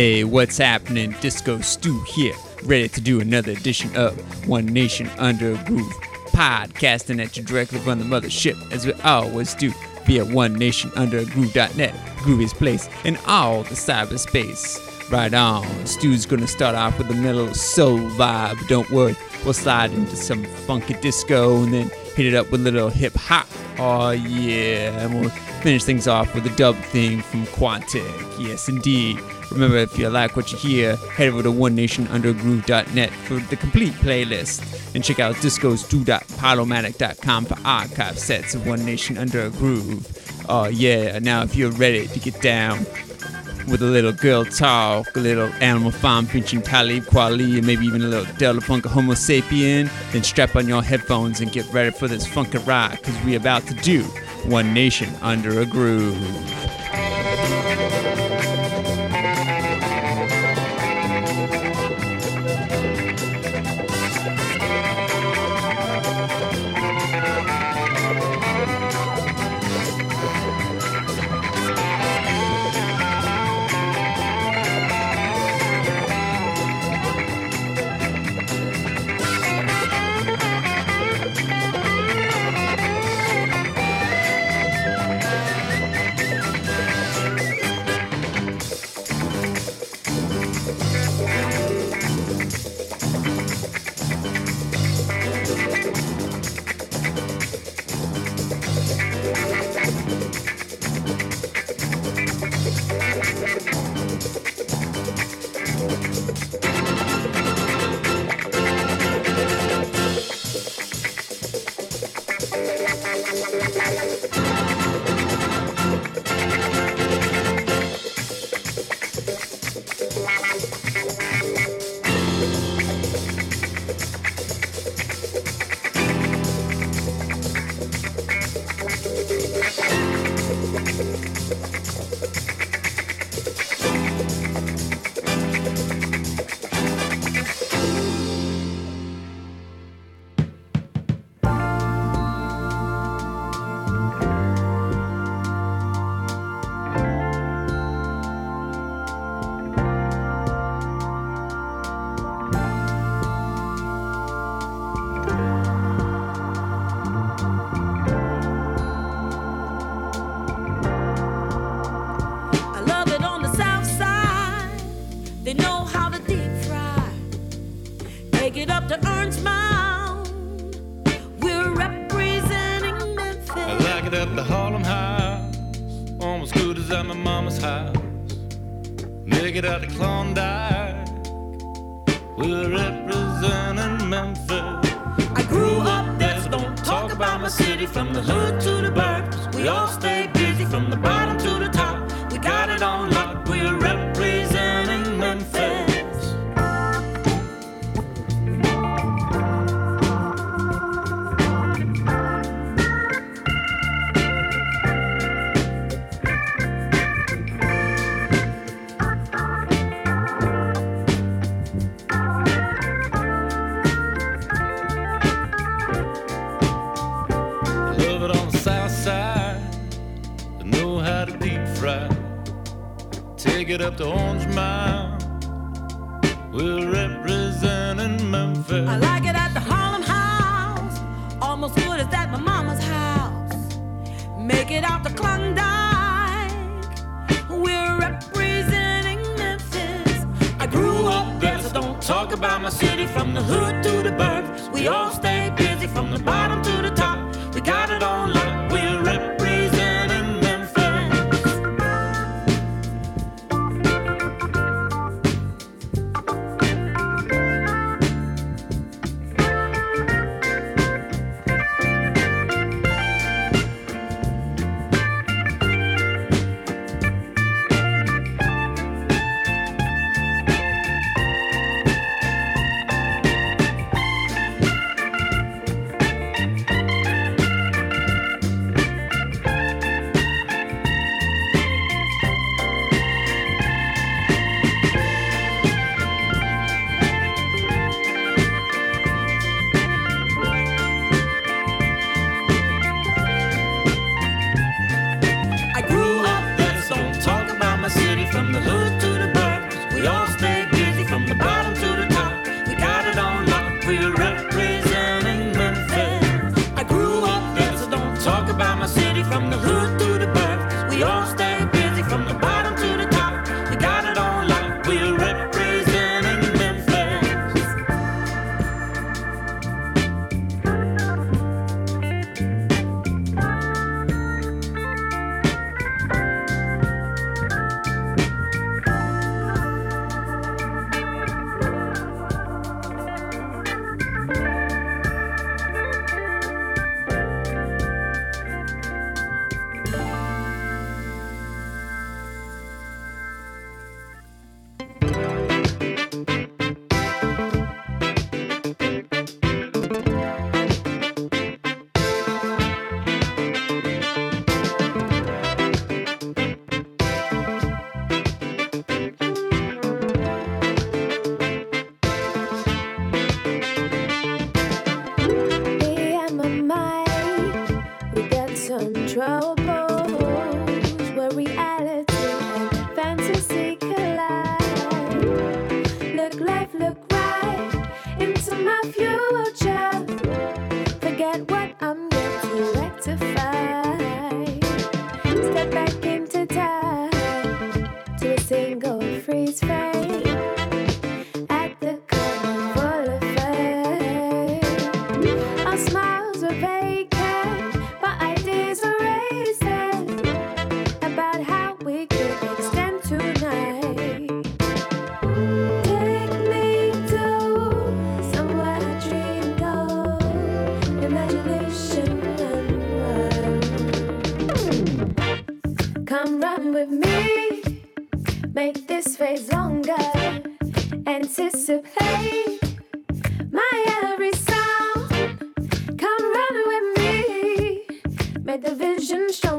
Hey, what's happening? Disco Stew here, ready to do another edition of One Nation Under a Groove, podcasting at you directly from the mothership, as we always do, via OneNationUnderAGroove.net, Groovy's place in all the cyberspace. Right on, Stew's gonna start off with a little soul vibe, don't worry, we'll slide into some funky disco and then hit it up with a little hip hop. Oh yeah, and we'll finish things off with a dub theme from Quantic. Yes, indeed. Remember, if you like what you hear, head over to OneNationUnderGroove.net for the complete playlist and check out discos2.podomatic.com for archive sets of One Nation Under a Groove. Oh yeah, now if you're ready to get down with a little girl talk, a little animal farm pinching Talib and maybe even a little Del The Funky Homosapien, then strap on your headphones and get ready for this funky ride, because we're about to do One Nation Under a Groove. It out burbs. We Make the vision stronger.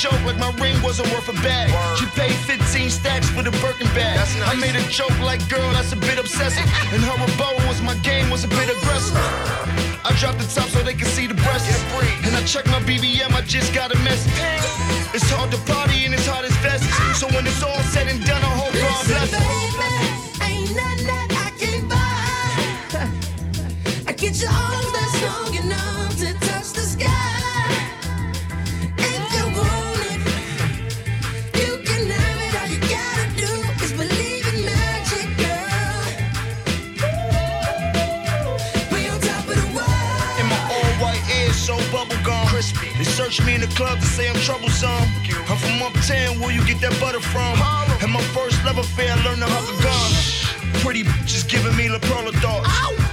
Joke like my ring wasn't worth a bag. She paid 15 stacks for the Birkin bag. I made a joke like, girl, that's a bit obsessive. And her rebuttal was my game was a bit aggressive. I dropped the top so they can see the breasts. And I checked my BBM, I just got a message. It's hard to party and it's hard as vests. So when it's all said and done, search me in the club to say I'm troublesome. I'm from uptown, where you get that butter from? And my first love affair, I learned to hug a gun. Pretty bitches giving me La Perla thoughts.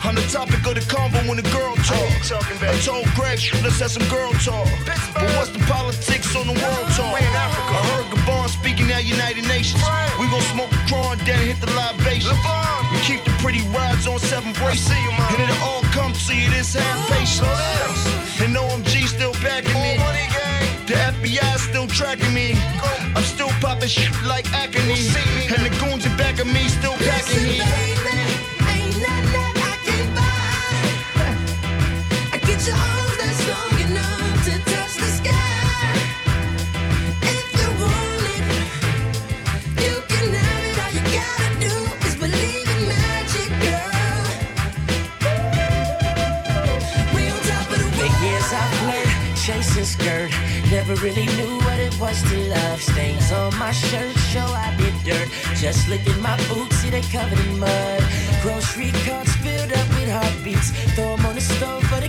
On the topic of the convo when the girl talk. I told Greg, let's have some girl talk. But what's the politics on the world talk? At United Nations. We gon' smoke a Cron, then hit the libation. We keep the pretty rides on seven braces. And it'll all come to you this half patience. And OMG still backing me. The FBI still tracking me. I'm still popping shit like acne. And the goons in back of me still packing heat. Ain't nothing I can't buy. I get arms skirt, never really knew what it was to love. Stains on my shirt show I did dirt. Just licking my boots, see they covered in mud. Grocery carts filled up with heartbeats. Throw 'em on the stove for the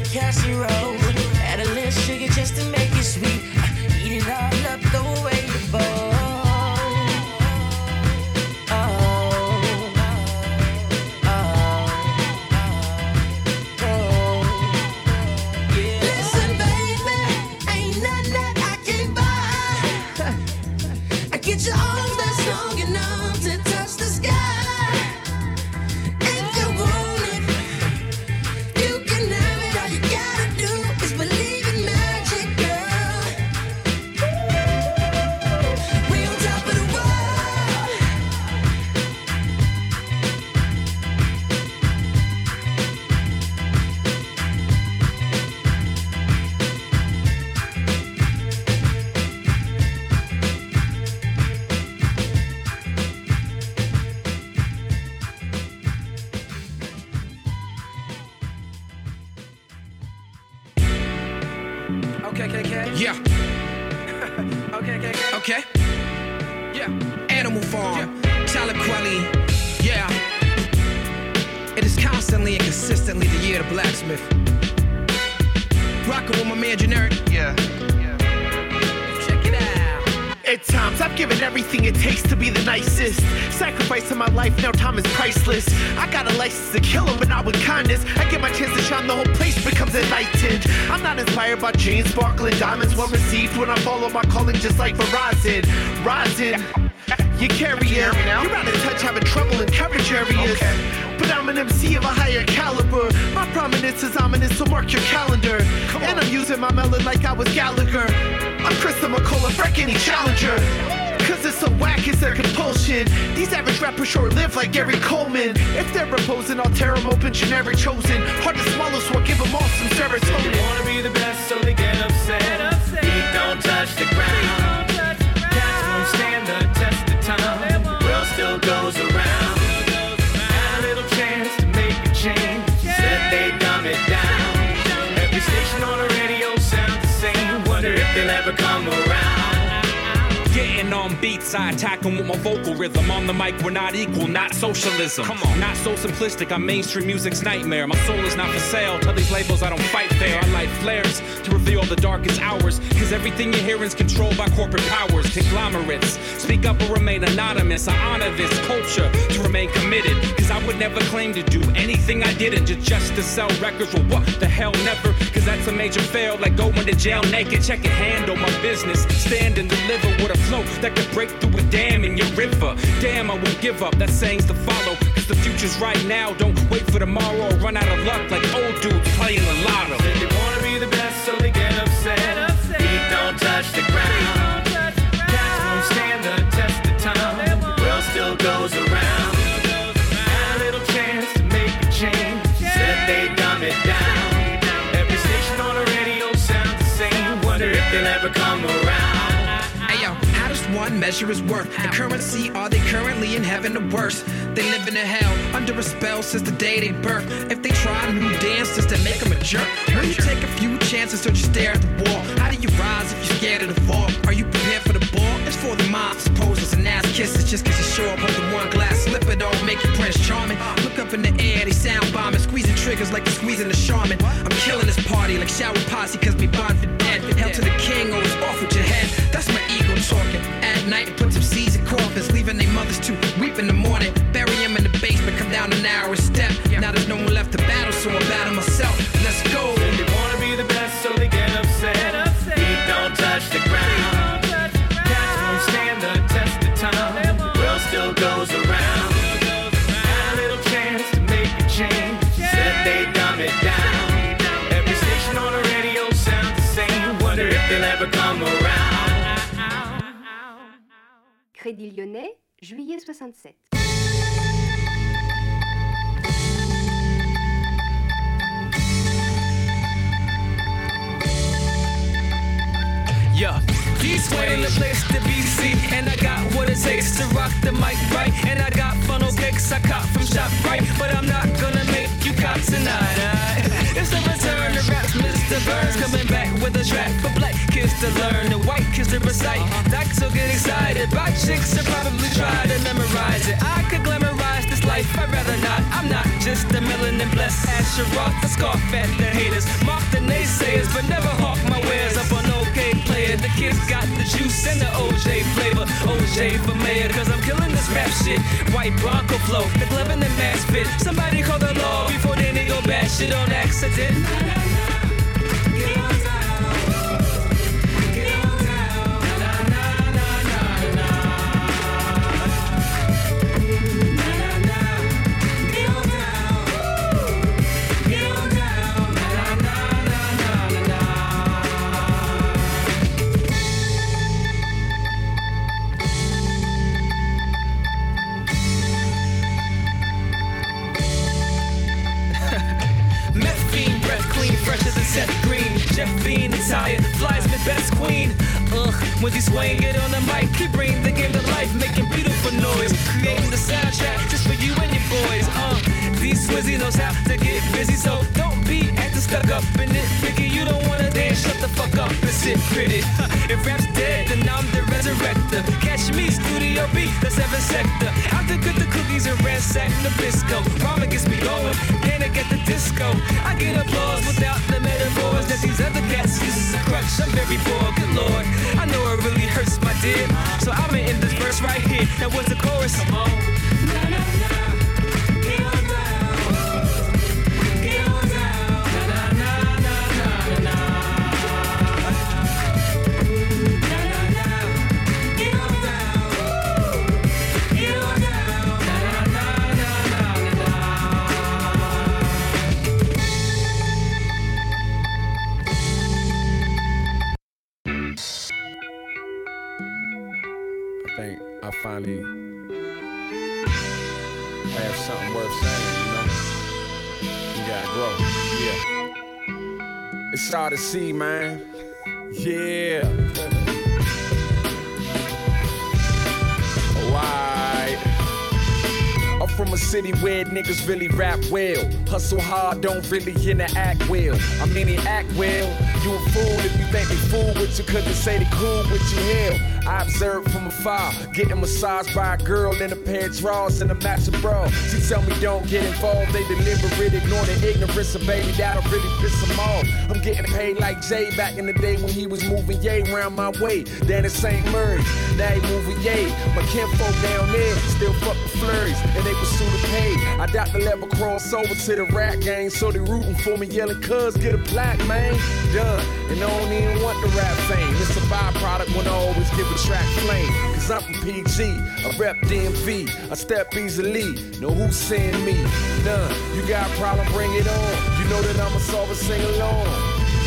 just like Verizon. Rising. You carry it. You're out of touch, having trouble in coverage areas. But I'm an MC of a higher caliber. My prominence is ominous, so mark your calendar. And I'm using my melon like I was Gallagher. I'm Krista McCullough, wreck any challenger. Cause it's so whack, it's their compulsion. These average rappers short live like Gary Coleman. If they're opposing, I'll tear 'em open, generic chosen. Hard to swallow, so I'll give 'em all some serotonin. Wanna be the best, so they get upset. Beats, I attack 'em with my vocal rhythm. On the mic, we're not equal, not socialism. Come on. Not so simplistic, I'm mainstream music's nightmare. My soul is not for sale. Tell these labels I don't fight fair. I light flares to reveal the darkest hours. Cause everything you're hearing's controlled by corporate powers, conglomerates. Speak up or remain anonymous. I honor this culture to remain committed. Cause I would never claim to do anything I didn't just, just to sell records. Well, what the hell, never? Cause that's a major fail, like going to jail naked. Check it, handle my business. Stand and deliver with a flow that could break through a dam in your river. Damn, I won't give up. That saying's to follow. Cause the future's right now. Don't wait for tomorrow or run out of luck like old dudes playing the lotto. They wanna be the best, so they get upset. Feet don't touch the ground. Measure his worth? The currency, are they currently in heaven or worse? They live in a hell, under a spell since the day they birth. If they try new dances to make them a jerk, will you take a few chances or just stare at the wall? How do you rise if you're scared of the fall? Are you prepared for the ball? It's for the mobs, posers, and ass kisses. Just cause you show up the one glass slipper don't make you Prince Charming. Look up in the air, they sound bombing, squeezing triggers like they're squeezing a Charmin. I'm killing this party like shower posse cause we bond for dead. Hell to the king, always off with your head. That's my ego talking. At night, put some seeds in coffins, leaving their mothers to Crédit lyonnais, juillet 67. Yeah, D-Sway in the place to be seen, and I got what it takes to rock the mic right. And I got funnel cakes I caught from Shop Right, but I'm not gonna make you cop tonight. alright? It's the return of raps, Mr. Burns coming back with a track for black kids to learn and white kids to recite. Docs will get excited, by chicks will probably try to memorize it. I could glamorize this life, I'd rather not. I'm not just a melanin blessed Asherah, the scarf at the haters, mock the naysayers, but never hawk my wares up on OK. The kids got the juice and the OJ flavor. OJ for mayor, cause I'm killing this rap shit. White Bronco flow, the glove and the mask fit. Somebody call the law before they nigga bash shit on accident. Best queen. Ugh, when he swaying it on the mic, he bring the game to life, making beautiful noise. Creating the soundtrack just for you and your boys. Uh, these Swizzy knows how to get busy, so don't be acting stuck up in it. Figure you don't wanna dance, shut the fuck up and sit pretty. if rap's dead, then I'm the resurrector. Catch me, Studio B, the seventh sector. Out to get cookies and ransack Nabisco. Mama gets me going, panic at the disco. I get applause without the metaphors that these other cats use as a crutch. I'm very poor, good lord. I know it really hurts my dip. So I'm in this verse right here. That was the chorus. Come on. I finally have something worth saying, you know? You gotta grow. Yeah. It's hard to see, man. Yeah. I'm from a city where niggas really rap well. Hustle hard, don't really interact well. I mean, they act well. You fool if you think they fool with you, cause they say they cool with you. Hell, I observed from afar, getting massaged by a girl in a pair of drawers and a matching bra. She tell me don't get involved, they deliberate, ignore the ignorance of baby, that'll really piss them off. I'm getting paid like Jay back in the day when he was moving yay round my way. Down in St. Mary's, now he moving yay. My kinfolk down there still fuck with flurries, and they pursue the pay. I doubt they'll ever cross over to the rat gang, so they rooting for me, yelling, cuz get a plaque, man. Done, and I don't even want the rap fame. It's a byproduct when I always give a track flame. Cause I'm from PG, I rep DMV, I step easily. Know who's seeing me? None. You got a problem, bring it on. You know that I'ma solve it, sing along.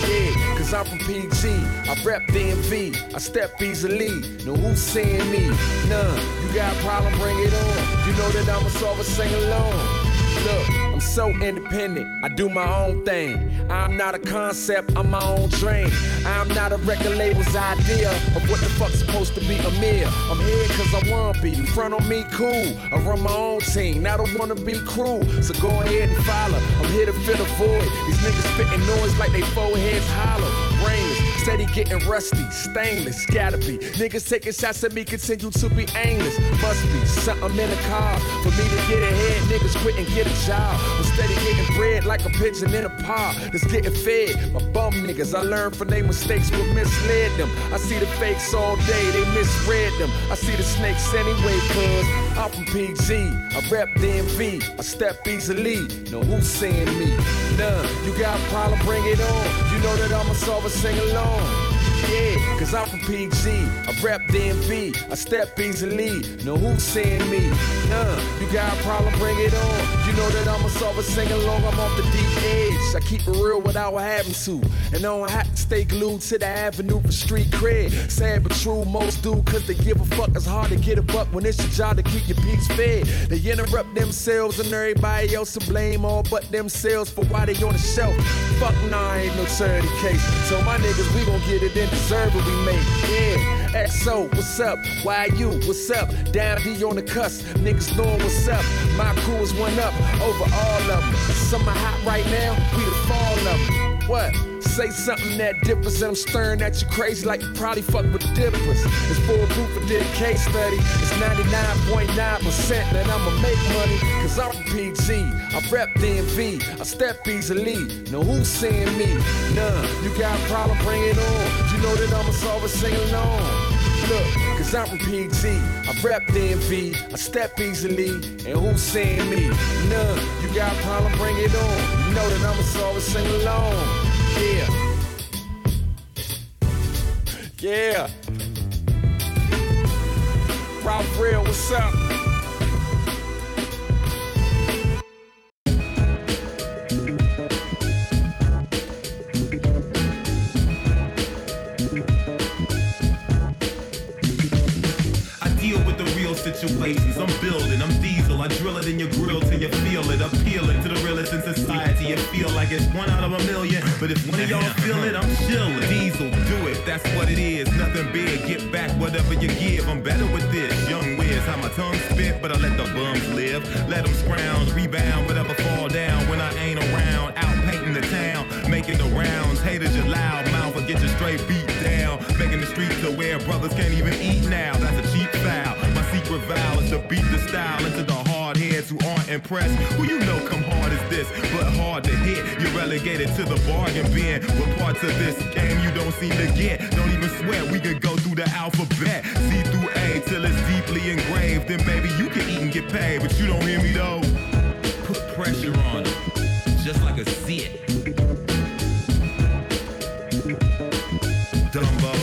Yeah, cause I'm from PG. I rep DMV. I step easily. Know who's seeing me? None. You got a problem, bring it on. You know that I'ma solve it, sing along. Look, So independent. I do my own thing. I'm not a concept, I'm my own dream. I'm not a record label's idea of what the fuck's supposed to be a meal. I'm here cause I wanna be. In front on me, cool. I run my own team. Now don't wanna be cruel. So go ahead and follow. I'm here to fill the void. These niggas spitting noise like they foreheads hollow. Brainless. Steady getting rusty, stainless, gotta be. Niggas taking shots at me, continue to be aimless. Must be something in the car for me to get ahead. Niggas quit and get a job. I'm steady getting bread like a pigeon in a pod that's getting fed. My bum niggas, I learned from their mistakes what misled them. I see the fakes all day, they misread them. I see the snakes anyway, cuz I'm from PG. I rep DMV, I step easily. Know who's seeing me? None. You got a problem, bring it on. Know that I'ma solve it, sing along. Yeah, cause I'm from PG. I rap DMV. I step easily. Know who's seeing me? None. You got a problem, bring it on. You know that I'ma solve it, sing along. I'm off the deep edge. I keep it real without having to. And I don't have to stay glued to the avenue for street cred. Sad but true, most do, cause they give a fuck. It's hard to get a buck when it's your job to keep your peace fed. They interrupt themselves and everybody else to blame all but themselves for why they on the shelf. Fuck nah, ain't no charity case. So my niggas, we gon' get it and deserve what we make. Yeah. XO, what's up? YU, what's up? Down D on the cusp, niggas knowing what's up. My crew is one up over all of them. Summer hot right now, we the fall of them. What? Say something that differs and I'm staring at you crazy like you probably fuck with dippers. It's foolproof I did a case study. It's 99.9% that I'ma make money. Cause I'm PG. I rep DMV. I step easily. Know who's seeing me? None. You got a problem, bring it on. You know that I'ma solve it, sing along. Look, cause I'm from PG. I rep DMV. I step easily. And who's seeing me? None. You got a problem, bring it on. You know that I'ma solve sing along. Yeah. Yeah. Ralph Real, what's up? But if one of y'all feel it, I'm chillin'. Diesel, do it. That's what it is. Nothing big. Get back whatever you give. I'm better with this. Young Wiz, how my tongue spit, but I let the bums live. Let them scrounge, rebound, whatever fall down when I ain't around. Out painting the town, making the rounds. Haters, your loud mouth will get you straight beat down. Making the streets to where brothers can't even eat now. That's a cheap foul. My secret vow is to beat the style into the hard heads who aren't impressed. Who you know come hard as this, but hard to hit. You're relegated to the bargain bin. With parts of this game you don't seem to get. Don't even sweat, we could go through the alphabet. C through A till it's deeply engraved. Then maybe you can eat and get paid, but you don't hear me though. Put pressure on it, just like a sit. Dumbo.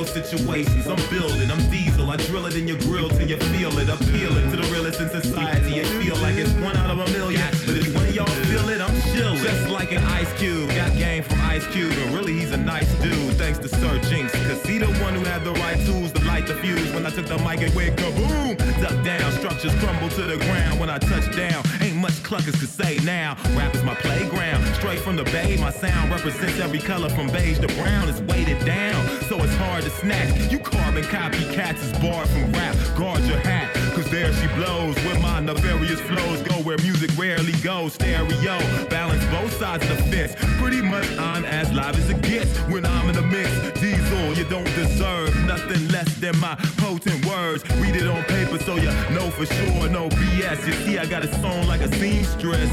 Real situations. I'm building, I'm diesel. I drill it in your grill till you feel it. Appealing to the realest in society. You feel like it's one out of a million. But if one of y'all feel it, I'm chilling. Just like an ice cube. Got game from Ice Cube. And really, he's a nice dude. Thanks to Sir Jinx. Cause he the one who had the right tools to light the fuse. When I took the mic it went kaboom. Duck down. Structures crumble to the ground when I touch down. Ain't much cluckers could say now. Rap is my playground. Straight from the bay, my sound represents every color from beige to brown. It's weighted down, so it's hard to snatch. You carbon copycats is barred from rap. Guard your hat, cause there she blows. Where my nefarious flows go, where music rarely goes. Stereo, balance both sides of the fence. Pretty much I'm as live as it gets when I'm in the mix. Diesel, you don't deserve nothing less than my potent words. Read it on paper so you know for sure, no BS. You see, I got a song like a seamstress.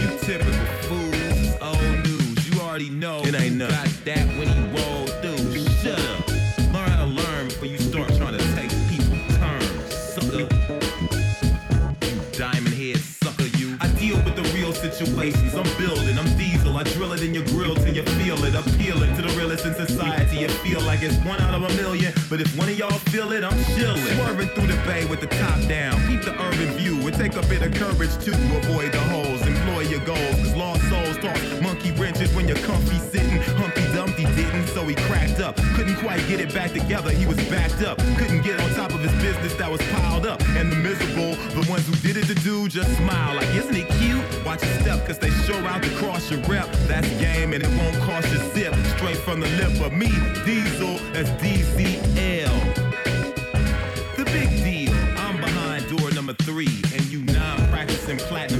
You typical fools, old news. You already know it ain't nothing. Got that when one out of a million. But if one of y'all feel it, I'm chillin'. Swerving through the bay with the top down. Keep the urban view. It take a bit of courage to avoid the holes. Employ your goals. Cause lost souls talk monkey wrenches when you're comfy sitting. Humpty Dumpty didn't, so he cracked up. Couldn't quite get it back together. He was backed up. Couldn't get on top of his business that was piled up. And the miserable, the ones who did it to do, just smile like, isn't it cute? Watch your step, cause they sure out to cross your rep. That's game and it won't cost you sip. Straight from the lip of me, Diesel, that's DCL. The big deal, I'm behind door number three. And you non-practicing platinum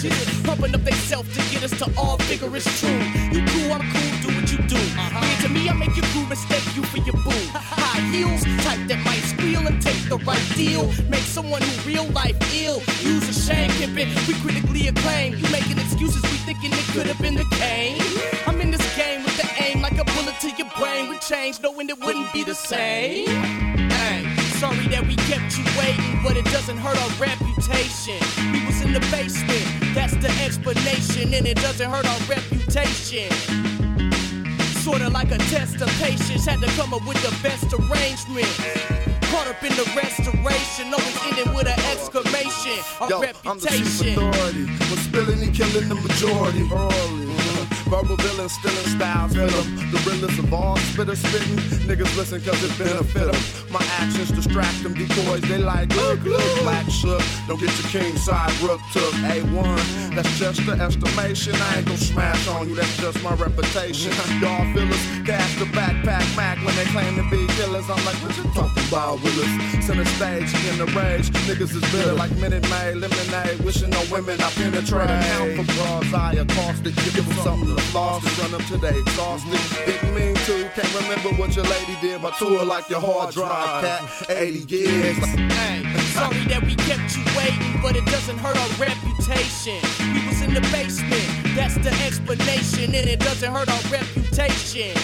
blemishes, pumping up they self to get us to all vigorous tune. You cool, I'm cool, do what you do. Uh-huh. Yeah, to me, I make you cool, mistake you for your boo. High heels, type that might squeal and take the right deal. Make someone who real life ill. Use a shame, pimpin', we critically acclaim. You making excuses, we thinking it could have been the game. I'm in this game with the aim like a bullet to your brain. We change, knowing it wouldn't be the same. Hey, sorry that we kept you waiting, but it doesn't hurt our reputation. It doesn't hurt our reputation. Sorta like a test of patience, had to come up with the best arrangement. Caught up in the restoration, always ending with an exclamation. Our Yo, I'm the chief reputation. We're spilling, and killing the majority. Early. Verbal villains, still in style, fit 'em. The realest of all spitter spitting. Niggas listen cause it benefit 'em. My actions distract them, decoys, they like, look, look, black shook. Don't get your king side rook took. A1, that's just the estimation. I ain't gon' smash on you, that's just my reputation. Y'all fillers, cast the backpack Mac when they claim to be killers. I'm like, what you talking about, Willis? Center stage, in the rage. Niggas is bitter like Minute Maid, lemonade. Wishing on women I penetrate. Account for broads, I accosted. Give them something floss and run them to they exhausted. Didn't mean to, can't remember what your lady did. My tour like your hard drive, cat. 80 years. Sorry that we kept you waiting, but it doesn't hurt our reputation. We was in the basement, that's the explanation, and it doesn't hurt our reputation.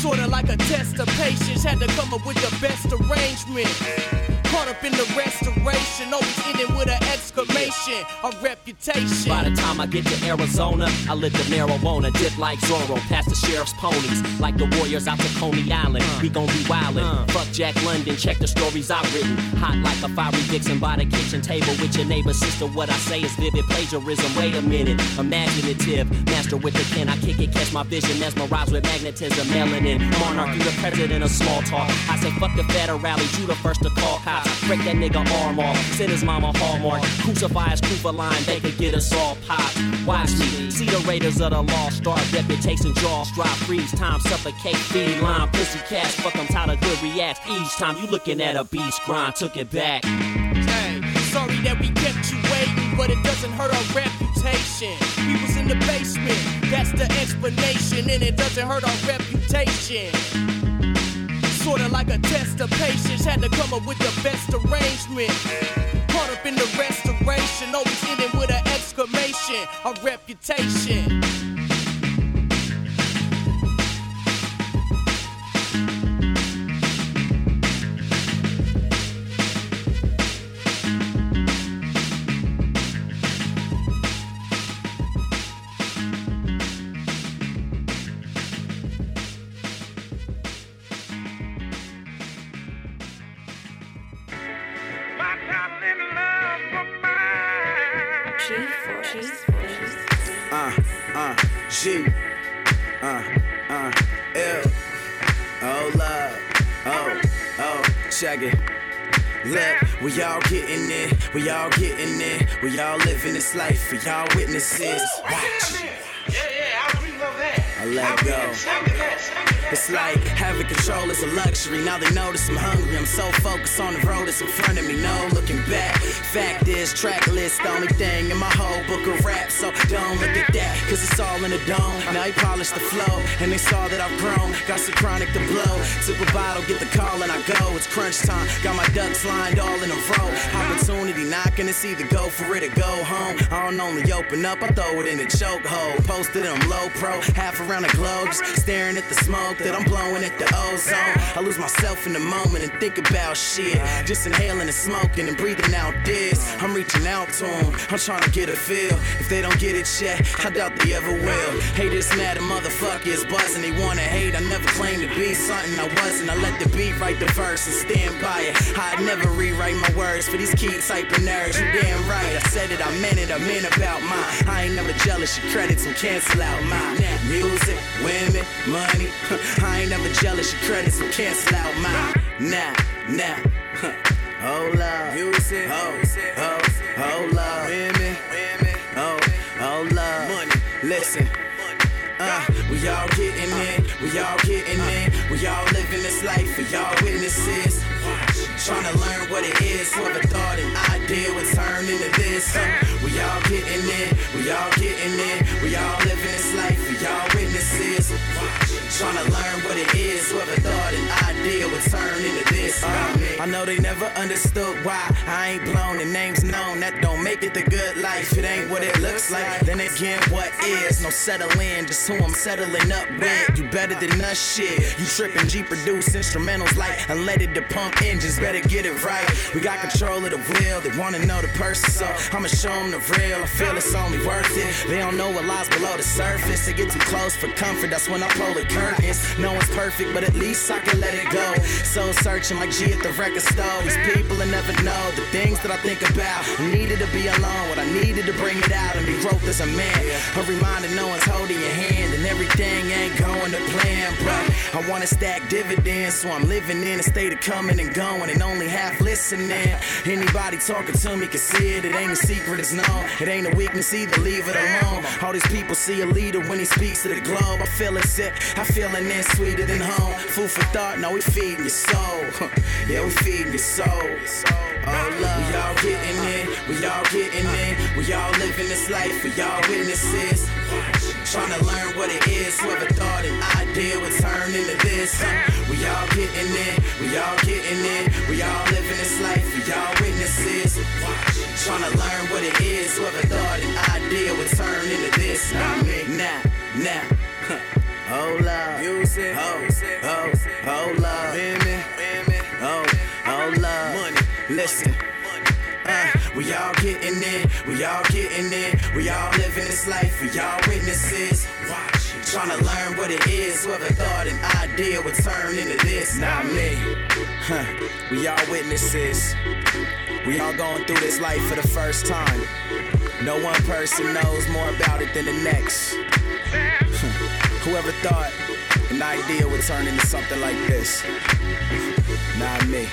Sorta like a test of patience, had to come up with the best arrangement. Caught up in the restoration, always ending with an exclamation. Our reputation. By the time I get to Arizona, I lit the marijuana, dip like Zorro, past the sheriff's ponies, like the warriors out to Coney Island. We gon' be wildin'. Uh. Fuck Jack London, check the stories I've written. Hot like a fiery Dixon by the kitchen table with your neighbor's sister. What I say is vivid plagiarism. Wait a minute, imaginative, master with the pen. I kick it, catch my vision, mesmerized with magnetism, melanin. Monarch, you the president of small talk. I say fuck the federales, you the first to call cops. Break that nigga arm off. Send his mama hallmark. Crucify his Cooper line. They could get us all popped. Watch me. See the Raiders of the Lost Star. Reputation jaw. Drop freeze. Time suffocate. Feed line. Pussy cats. Fuck them. How the good reacts. Each time you looking at a beast grind. Took it back. Hey, sorry that we kept you waiting, but it doesn't hurt our reputation. We was in the basement, that's the explanation, and it doesn't hurt our reputation. Sorta like a test of patience, had to come up with the best arrangement. Caught up in the restoration, always ending with an exclamation, a reputation. We all getting it, we all living this life for y'all witnesses. Watch. Yeah, yeah, I really love that. I let go. It's like control is a luxury. Now they notice I'm hungry. I'm so focused on the road that's in front of me. No looking back. Fact is, track list, the only thing in my whole book of rap. So don't look at that, cause it's all in the dome. Now he polished the flow, and they saw that I've grown. Got some chronic to blow. Sip a bottle, get the call, and I go. It's crunch time. Got my ducks lined all in a row. Opportunity knocking, it's either go for it or go home. I don't only open up, I throw it in the chokehold. Posted them low pro, half around the globe, just staring at the smoke that I'm blowing at the ozone. I lose myself in the moment and think about shit. Just inhaling and smoking and breathing out this. I'm reaching out to them, I'm trying to get a feel. If they don't get it yet, I doubt they ever will. Haters mad, a motherfucker is buzzing. They wanna hate, I never claimed to be something I wasn't. I let the beat write the verse and stand by it. I'd never rewrite my words for these key type of nerds. You damn right, I said it, I meant it, I meant about mine. I ain't never jealous, your credits will cancel out mine. Music, women, money. I ain't never jealous, your credits will cancel out mine. Nah, nah. Oh love, music, oh, oh, oh love, women, oh, oh love, money. Listen. Uh, we all getting it, we all getting it, we all living this life. For y'all witnesses. Trying to learn what it is, whoever thought an idea would turn into this. We all getting it, we all getting it, we all living this life for y'all witnesses. Trying to learn what it is, whoever thought an idea would turn into this. Uh, I know they never understood why I ain't blown and names known. That don't make it the good life. It ain't what it looks like. Then again, what is? No settling. just who I'm settling up with. You better than us, shit. You tripping, G produce instrumentals like unleaded to pump engines. Better get it right. We got control of the wheel. They wanna know the person, so I'ma show them the real. I feel it's only worth it. They don't know what lies below the surface. They get too close for comfort. That's when I pull the curtains. No one's perfect, but at least I can let it go. Soul searching like G at the record store. These people will never know the things that I think about. I needed to be alone, what I needed to bring it out and be growth as a man. A reminder no one's holding your hand and everything ain't going to plan. But I wanna stack dividends, so I'm living in a state of coming and going and only half listening. Anybody talking to me can see it. It ain't a secret, it's known. It ain't a weakness either, leave it alone. All these people see a leader when he speaks to the globe. I feel it sick, I feeling it sweeter than home. Food for thought, no, we feeding your soul. yeah, we feeding your soul. Oh, love. We all getting it, we all getting it. We all living this life, we all witnesses. Trying to learn what it is. Whoever thought an idea would turn into this. We all getting it, we all getting it. We all living this life, we all witnesses. Trying to learn what it is. Whoever thought an idea would turn into this. Me. Now, now. Oh love, music, oh, oh, oh love, oh, oh love, money. Listen, uh, we all getting it, we all getting it, we all living this life, we all witnesses. Watch, trying to learn what it is. Whoever thought an idea would turn into this, not me. Huh. We all witnesses. We all going through this life for the first time. No one person knows more about it than the next. Whoever thought an idea would turn into something like this? Not me.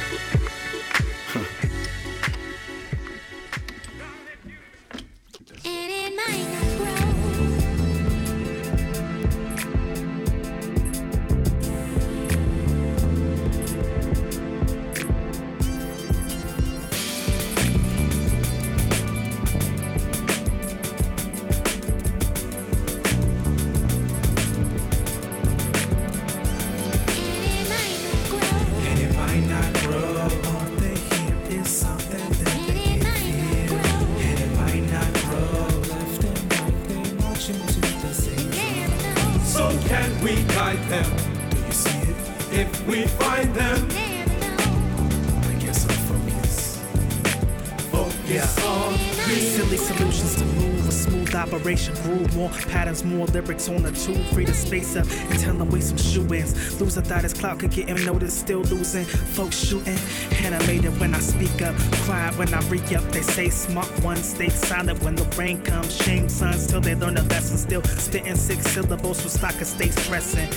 Lyrics on the tube, free to space up and tell them we some shoe-ins. Loser thought his clout could get him noticed, still losing. Folks shooting, animated when I speak up, quiet when I re up. They say smart ones stay silent when the rain comes. Shame sons till they learn a lesson, still spitting six syllables so stock can stay stressing.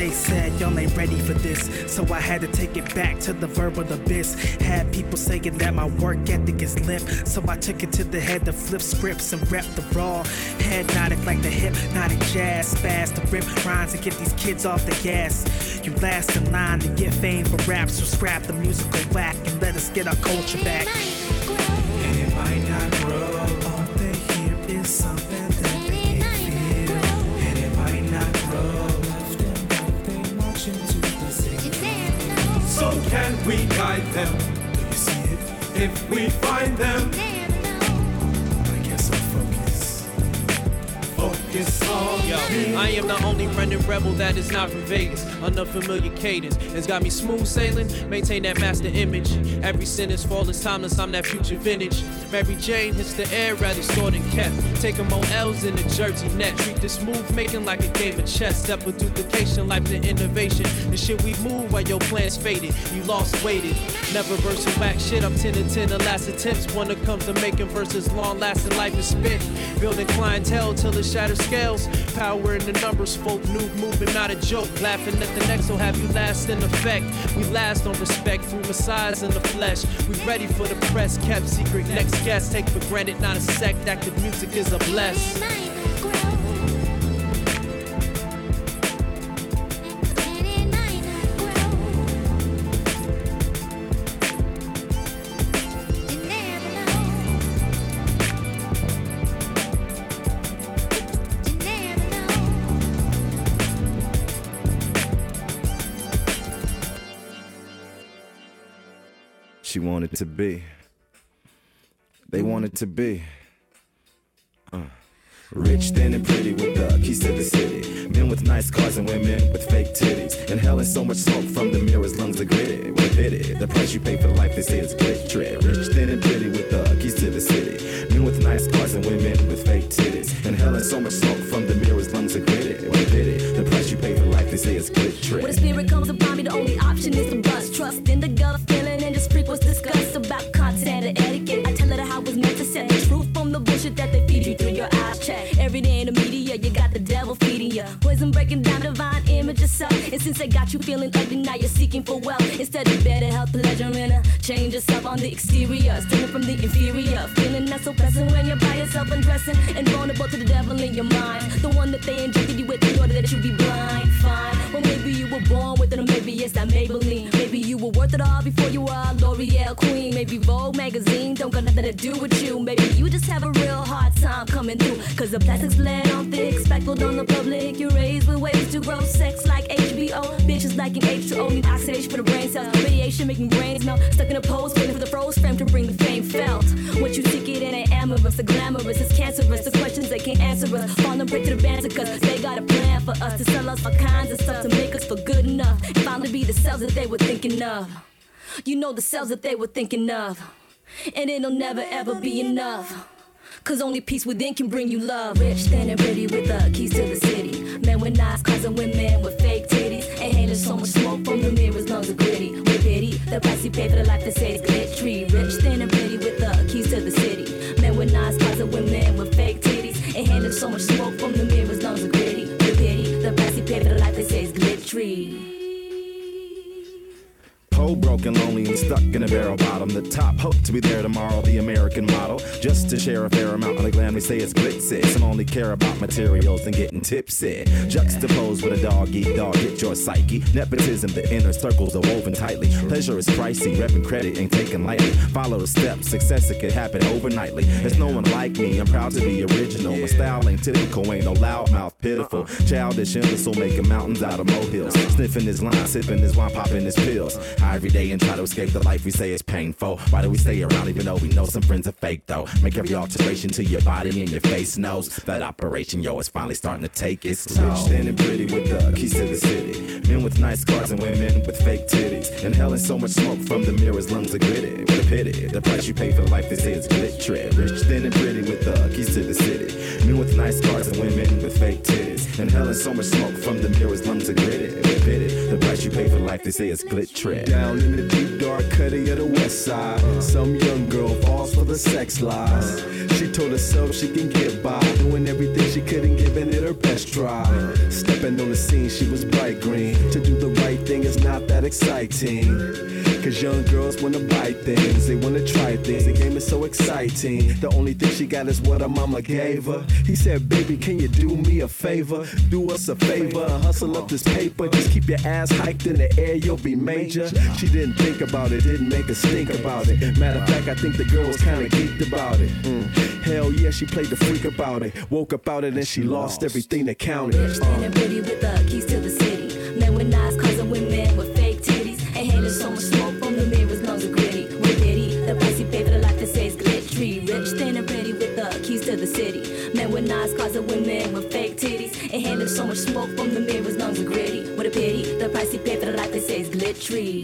Jay said, y'all ain't ready for this, so I had to take it back to the verbal abyss. Had people saying that my work ethic is limp, so I took it to the head to flip scripts and rep the raw. Head nodded like the hip, hypnotic jazz, spaz to rip rhymes and get these kids off the gas. You last in line to get fame for raps. so scrap the musical whack and let us get our culture back. We guide them? Do you see it? If we find them, I guess I'll focus. Focus on Yo, me. I am the only running rebel that is not from Vegas. Unfamiliar cadence has got me smooth sailing. Maintain that master image. Every sentence fall is timeless. I'm that future vintage. Mary Jane hits the air rather stored and kept. Taking more L's in the jersey net. Treat this move making like a game of chess. Step with duplication, life to innovation. The shit we move while your plans faded. You lost weighted. Never versus whack shit. I'm 10 and 10 the last attempts. When it comes to making versus long lasting life is spent. Building clientele till it shatters scales. Power in the numbers, folk new movement, not a joke. Laughing at the next will have you last in effect. We last on respect through massage in the flesh. We ready for the press, kept secret. Next guest, take for granted, not a sect. Active music is a bless. She wanted to be. They wanted to be. Uh. Rich, thin, and pretty with the keys to the city. Men with nice cars and women with fake titties. Inhaling so much smoke from the mirrors, lungs are gritty. With it, the price you pay for life, they say is glittery. Rich, thin, and pretty with the keys to the city. Men with nice cars and women with fake titties. Inhaling so much smoke from the mirrors, better health, pleasure, and a change yourself on the exterior. Stealing from the inferior. Feeling not so pleasant when you're by yourself undressing and vulnerable to the devil in your mind. The one that they injected you with in order that you be blind. Fine. Well, maybe you were born with it, or maybe it's that Maybelline. Maybe you were worth it all before you were L'Oreal queen. Maybe Vogue magazine don't got nothing to do with you. Maybe you just have a real hard time coming through. Cause the plastic's laid thick, on the public. You're raised with ways to grow sex like HBO. Bitches liking H2O, need oxidation for the brain cells. Radiation making brains melt. Stuck in a pose, waiting for the froze frame to bring the fame felt. What you think it ain't amorous, the glamorous, it's cancerous. The questions they can't answer us. Falling prey to the banter cause they got a plan for us to sell us all kinds of stuff to make us feel good enough. And finally be the selves that they were thinking of. You know the selves that they were thinking of. And it'll never ever be enough. Cause only peace within can bring you love. Rich, and pretty with the keys to the city. Men with knives, cars and women with fake titties. And Inhaling so much smoke from the mirrors, lungs are gritty. With pity, the price you pay for the life that says is glittery. Rich, and pretty with the keys to the city. Men with knives, cars and women with fake titties. And Inhaling so much smoke from the mirrors, lungs are gritty. With pity, the price you pay for the life that says is glittery. Poe broken, lonely, and stuck in a barrel bottom. The top hope to be there tomorrow, the American model. Just to share a fair amount of the glam they say it's glitzy. Some only care about materials and getting tipsy. Juxtaposed with a dog eat dog, get your psyche. Nepotism, the inner circles are woven tightly. Pleasure is pricey, repping credit ain't taken lightly. Follow the steps, success it could happen overnightly. There's no one like me, I'm proud to be original. My style ain't typical, ain't no loudmouth, pitiful. Childish imbecile making mountains out of molehills. Sniffing his line, sipping his wine, popping his pills. I every day and try to escape the life we say is painful. Why do we stay around even though we know some friends are fake though? Make every alteration to your body and your face knows that operation, yo, is finally starting to take its toll. Rich, thin, and pretty with the keys to the city. Men with nice cars and women with fake titties. Inhaling so much smoke from the mirrors, lungs are gritty. What a pity. The price you pay for life, say is glittery. Rich, thin, and pretty with the keys to the city. Men with nice cars and women with fake titties. Inhaling so much smoke from the mirrors, lungs are pity. The price you pay for life, they say is glittery. Down in the deep dark cutting of the west side, some young girl falls for the sex lies. She told herself she can get by, doing everything she could and giving it her best try. Stepping on the scene, she was bright green. To do the right thing is not that exciting. Cause young girls wanna buy things, they wanna try things. The game is so exciting. The only thing she got is what her mama gave her. He said, Baby, can you do me a favor? Do us a favor hustle up this paper. Just keep your ass hiked in the air, you'll be major. She didn't think about it, didn't make a stink about it. Matter of fact, I think the girl was kinda geeked about it. Mm. Hell yeah, she played the freak about it. Woke up out it and she lost everything that counted. Rich, thin, and pretty with the keys to the city. Men with nice cars and women with fake titties. And Inhaling so much smoke from the mirrors, lungs are gritty. With pity, the price you pay for the life that says glittery. Rich, thin, and pretty with the keys to the city. Men with nice cars and women with fake titties. Inhaling so much smoke from the mirrors, lungs are gritty. What a pity, the price you pay for the life that says glittery.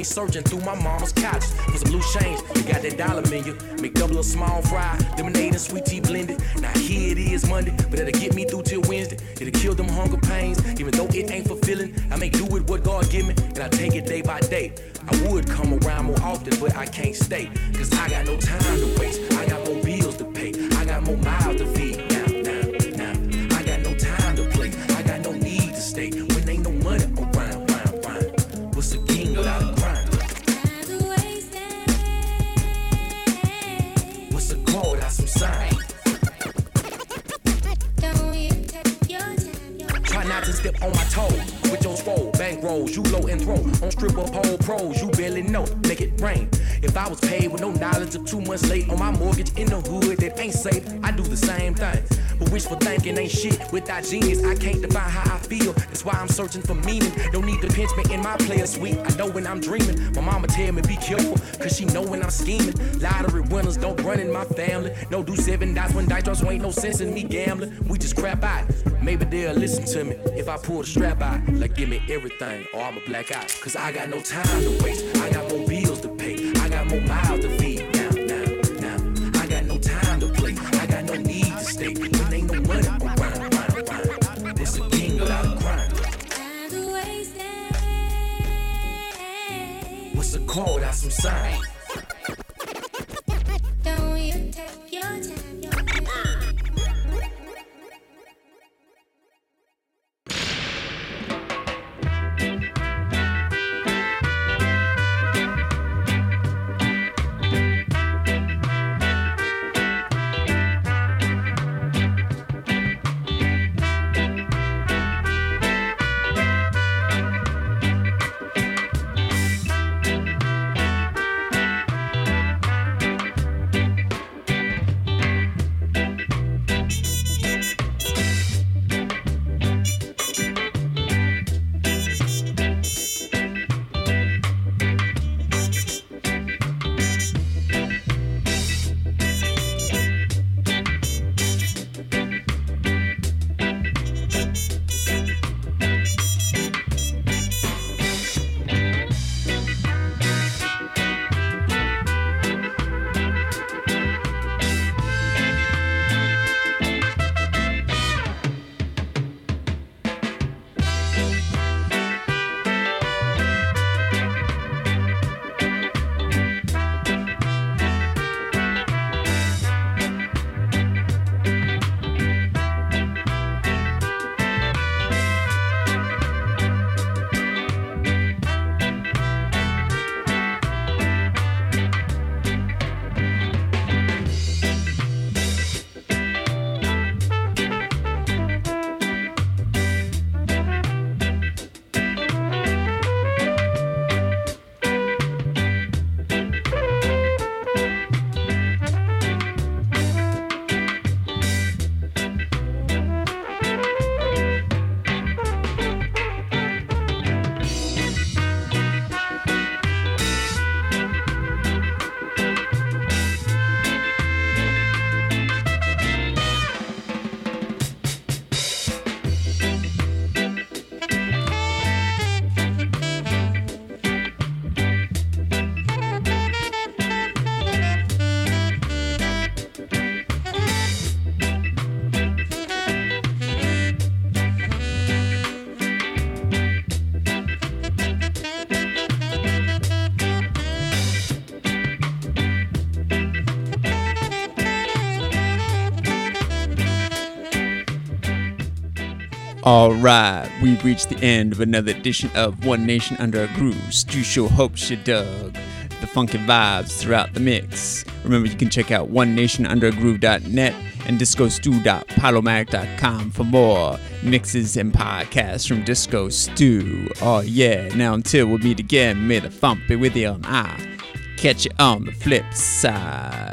Me searching through my mama's couch for some loose change. They got that dollar menu. Make double a small fry, Me in my player suite. I know when I'm dreaming. My mama tell me be careful, cause she know when I'm scheming. Lottery winners don't run in my family. No do seven dots when dice draws, so ain't no sense in me gambling. We just crap out. Maybe they'll listen to me if I pull the strap out. Like give me everything, or I'm a black out. Cause I got no time to waste. I got more bills to pay. I got more miles to sign? All right, we've reached the end of another edition of One Nation Under a Groove. Stu Show hopes you dug the funky vibes throughout the mix. Remember, you can check out onenationundergroove.net and discostew.podomatic.com for more mixes and podcasts from Disco Stew. Oh yeah, now until we meet again, may the funk be with you and I catch you on the flip side.